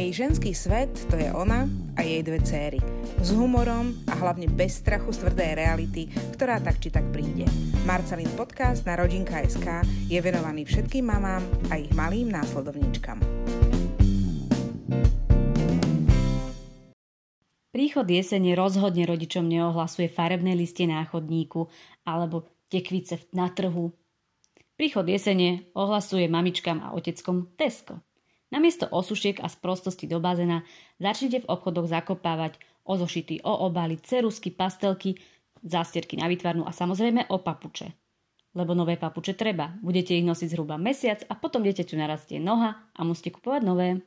Jej ženský svet to je ona a jej dve céry. S humorom a hlavne bez strachu z tvrdej reality, ktorá tak či tak príde. Marcelin podcast na Rodinka.sk je venovaný všetkým mamám a ich malým následovníčkam. Príchod jesene rozhodne rodičom neohlasuje farebné listie na chodníku alebo tekvice na trhu. Príchod jesene ohlasuje mamičkám a oteckom Tesco. Namiesto osušiek a sprostosti do bazéna začnite v obchodoch zakopávať o zošity, o obaly, cerusky, pastelky, zástierky na vytvarnú a samozrejme o papuče. Lebo nové papuče treba. Budete ich nosiť zhruba mesiac a potom dieťaťu narastie noha a musíte kupovať nové.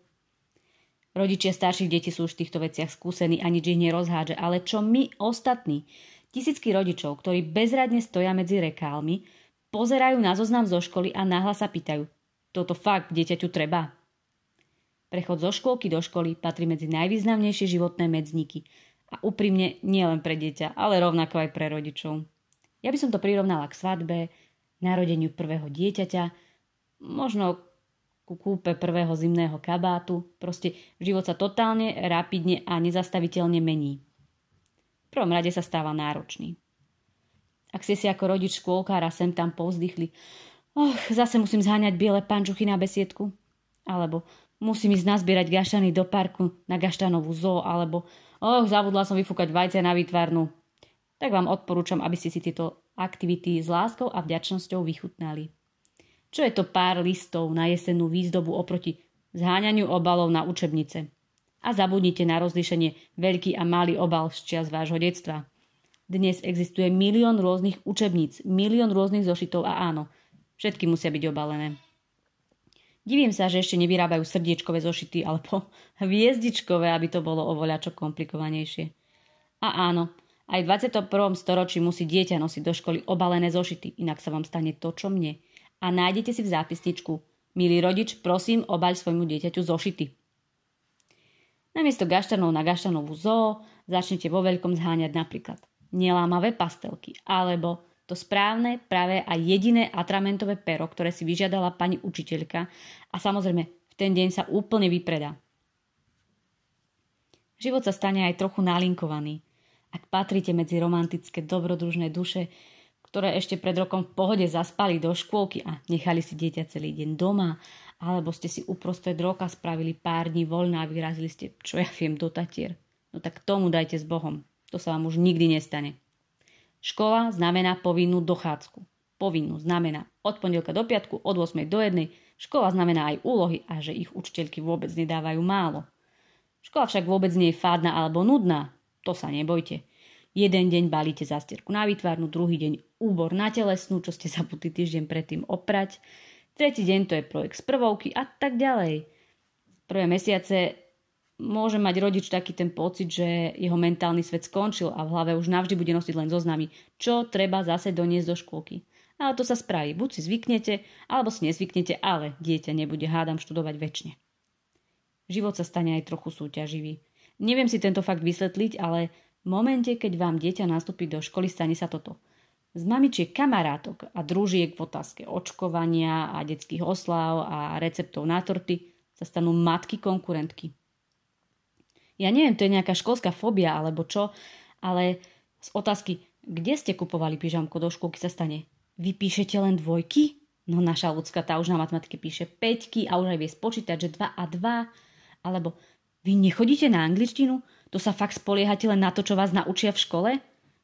Rodičia starších detí sú už v týchto veciach skúsení a nič ich nerozhádže, ale čo my ostatní? Tisícky rodičov, ktorí bezradne stoja medzi rekálmi, pozerajú na zoznam zo školy a náhlas sa pýtajú, toto fakt dieťaťu treba? Prechod zo škôlky do školy patrí medzi najvýznamnejšie životné medzníky. A úprimne nielen pre dieťa, ale rovnako aj pre rodičov. Ja by som to prirovnala k svadbe, narodeniu prvého dieťaťa, možno ku kúpe prvého zimného kabátu. Proste život sa totálne, rapidne a nezastaviteľne mení. V prvom rade sa stáva náročný. Ak ste si ako rodič škôlkára sem tam povzdychli, oh, zase musím zháňať biele pančuchy na besiedku. Alebo musím ísť nazbierať gaštany do parku na gaštanovú zoo, alebo oh, zabudla som vyfúkať vajce na výtvarnú. Tak vám odporúčam, aby ste si tieto aktivity s láskou a vďačnosťou vychutnali. Čo je to pár listov na jesennú výzdobu oproti zháňaniu obalov na učebnice? A zabudnite na rozlíšenie veľký a malý obal z čias vášho detstva. Dnes existuje milión rôznych učebníc, milión rôznych zošitov a áno, všetky musia byť obalené. Divím sa, že ešte nevyrábajú srdiečkové zošity alebo hviezdičkové, aby to bolo oveľa čo komplikovanejšie. A áno, aj v 21. storočí musí dieťa nosiť do školy obalené zošity, inak sa vám stane to, čo mne. A nájdete si v zápisničku. Milý rodič, prosím, obaľ svojmu dieťaťu zošity. Namiesto gaštanov na gaštanovú zoo začnete vo veľkom zháňať napríklad nelámavé pastelky alebo to správne, práve a jediné atramentové pero, ktoré si vyžiadala pani učiteľka a samozrejme v ten deň sa úplne vypredá. Život sa stane aj trochu nalinkovaný. Ak patríte medzi romantické dobrodružné duše, ktoré ešte pred rokom v pohode zaspali do škôlky a nechali si dieťa celý deň doma, alebo ste si uprostred roka spravili pár dní voľná a vyrazili ste, čo ja viem, do Tatier. No tak tomu dajte s Bohom. To sa vám už nikdy nestane. Škola znamená povinnú dochádzku. Povinnú znamená od pondelka do piatku, od 8 do 1. Škola znamená aj úlohy a že ich učiteľky vôbec nedávajú málo. Škola však vôbec nie je fádna alebo nudná. To sa nebojte. Jeden deň balíte zastierku na výtvarnú, druhý deň úbor na telesnú, čo ste zabudli týždeň predtým oprať. Tretí deň to je projekt z prvovky a tak ďalej. Prvé mesiace môže mať rodič taký ten pocit, že jeho mentálny svet skončil a v hlave už navždy bude nosiť len zoznamy, čo treba zase doniesť do škôlky. Ale to sa spraví. Buď si zvyknete, alebo si nezvyknete, ale dieťa nebude hádam študovať väčšine. Život sa stane aj trochu súťaživý. Neviem si tento fakt vysvetliť, ale v momente, keď vám dieťa nastúpi do školy, stane sa toto. Z mamičiek kamarátok a družiek v otázke očkovania a detských oslav a receptov na torty sa stanú matky konkurentky ja neviem, to je nejaká školská fóbia alebo čo, ale z otázky, kde ste kupovali pyžamku do škôlky sa stane, vy píšete len dvojky? No naša ľudská tá už na matematike píše peťky a už aj vie spočítať, že 2 a 2. Alebo vy nechodíte na angličtinu? To sa fakt spoliehate len na to, čo vás naučia v škole?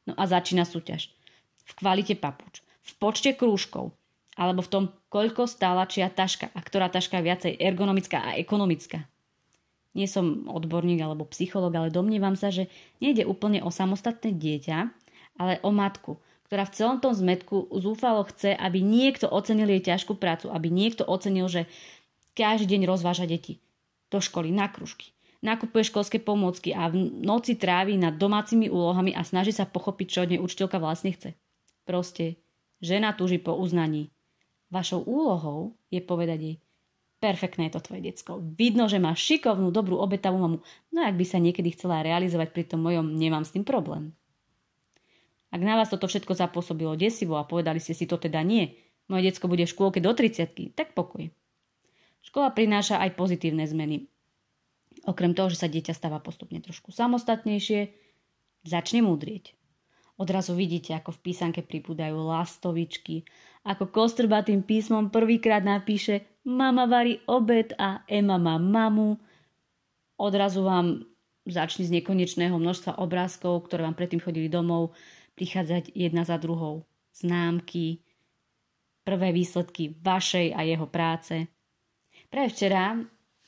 No a začína súťaž. V kvalite papuč, v počte krúžkov, alebo v tom, koľko stála čia taška a ktorá taška viacej ergonomická a ekonomická. Nie som odborník alebo psycholog, ale domnievam sa, že nejde úplne o samostatné dieťa, ale o matku, ktorá v celom tom zmetku zúfalo chce, aby niekto ocenil jej ťažkú prácu, aby niekto ocenil, že každý deň rozváža deti do školy, na kružky, nakupuje školské pomôcky a v noci trávi nad domácimi úlohami a snaží sa pochopiť, čo od nej učiteľka vlastne chce. Proste, žena túži po uznaní. Vašou úlohou je povedať jej, Perfektné je to tvoje decko. Vidno, že má šikovnú, dobrú, obetavú mamu. No ak by sa niekedy chcela realizovať pri tom mojom, nemám s tým problém. Ak na vás toto všetko zapôsobilo desivo a povedali ste si to teda nie, moje decko bude v škôlke do 30 tak pokoj. Škola prináša aj pozitívne zmeny. Okrem toho, že sa dieťa stáva postupne trošku samostatnejšie, začne múdrieť. Odrazu vidíte, ako v písanke pribúdajú lastovičky, ako kostrbatým písmom prvýkrát napíše mama varí obed a Ema má mamu. Odrazu vám začne z nekonečného množstva obrázkov, ktoré vám predtým chodili domov, prichádzať jedna za druhou. Známky, prvé výsledky vašej a jeho práce. Pre včera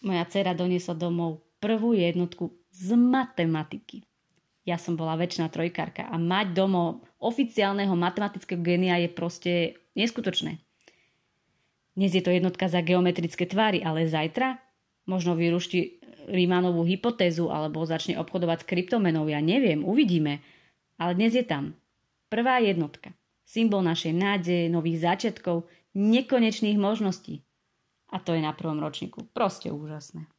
moja dcera doniesla domov prvú jednotku z matematiky. Ja som bola väčšiná trojkárka a mať domov oficiálneho matematického genia je proste neskutočné. Dnes je to jednotka za geometrické tvary, ale zajtra možno vyrušti Rímanovú hypotézu alebo začne obchodovať s kryptomenou, ja neviem, uvidíme. Ale dnes je tam. Prvá jednotka. Symbol našej nádeje, nových začiatkov, nekonečných možností. A to je na prvom ročníku. Proste úžasné.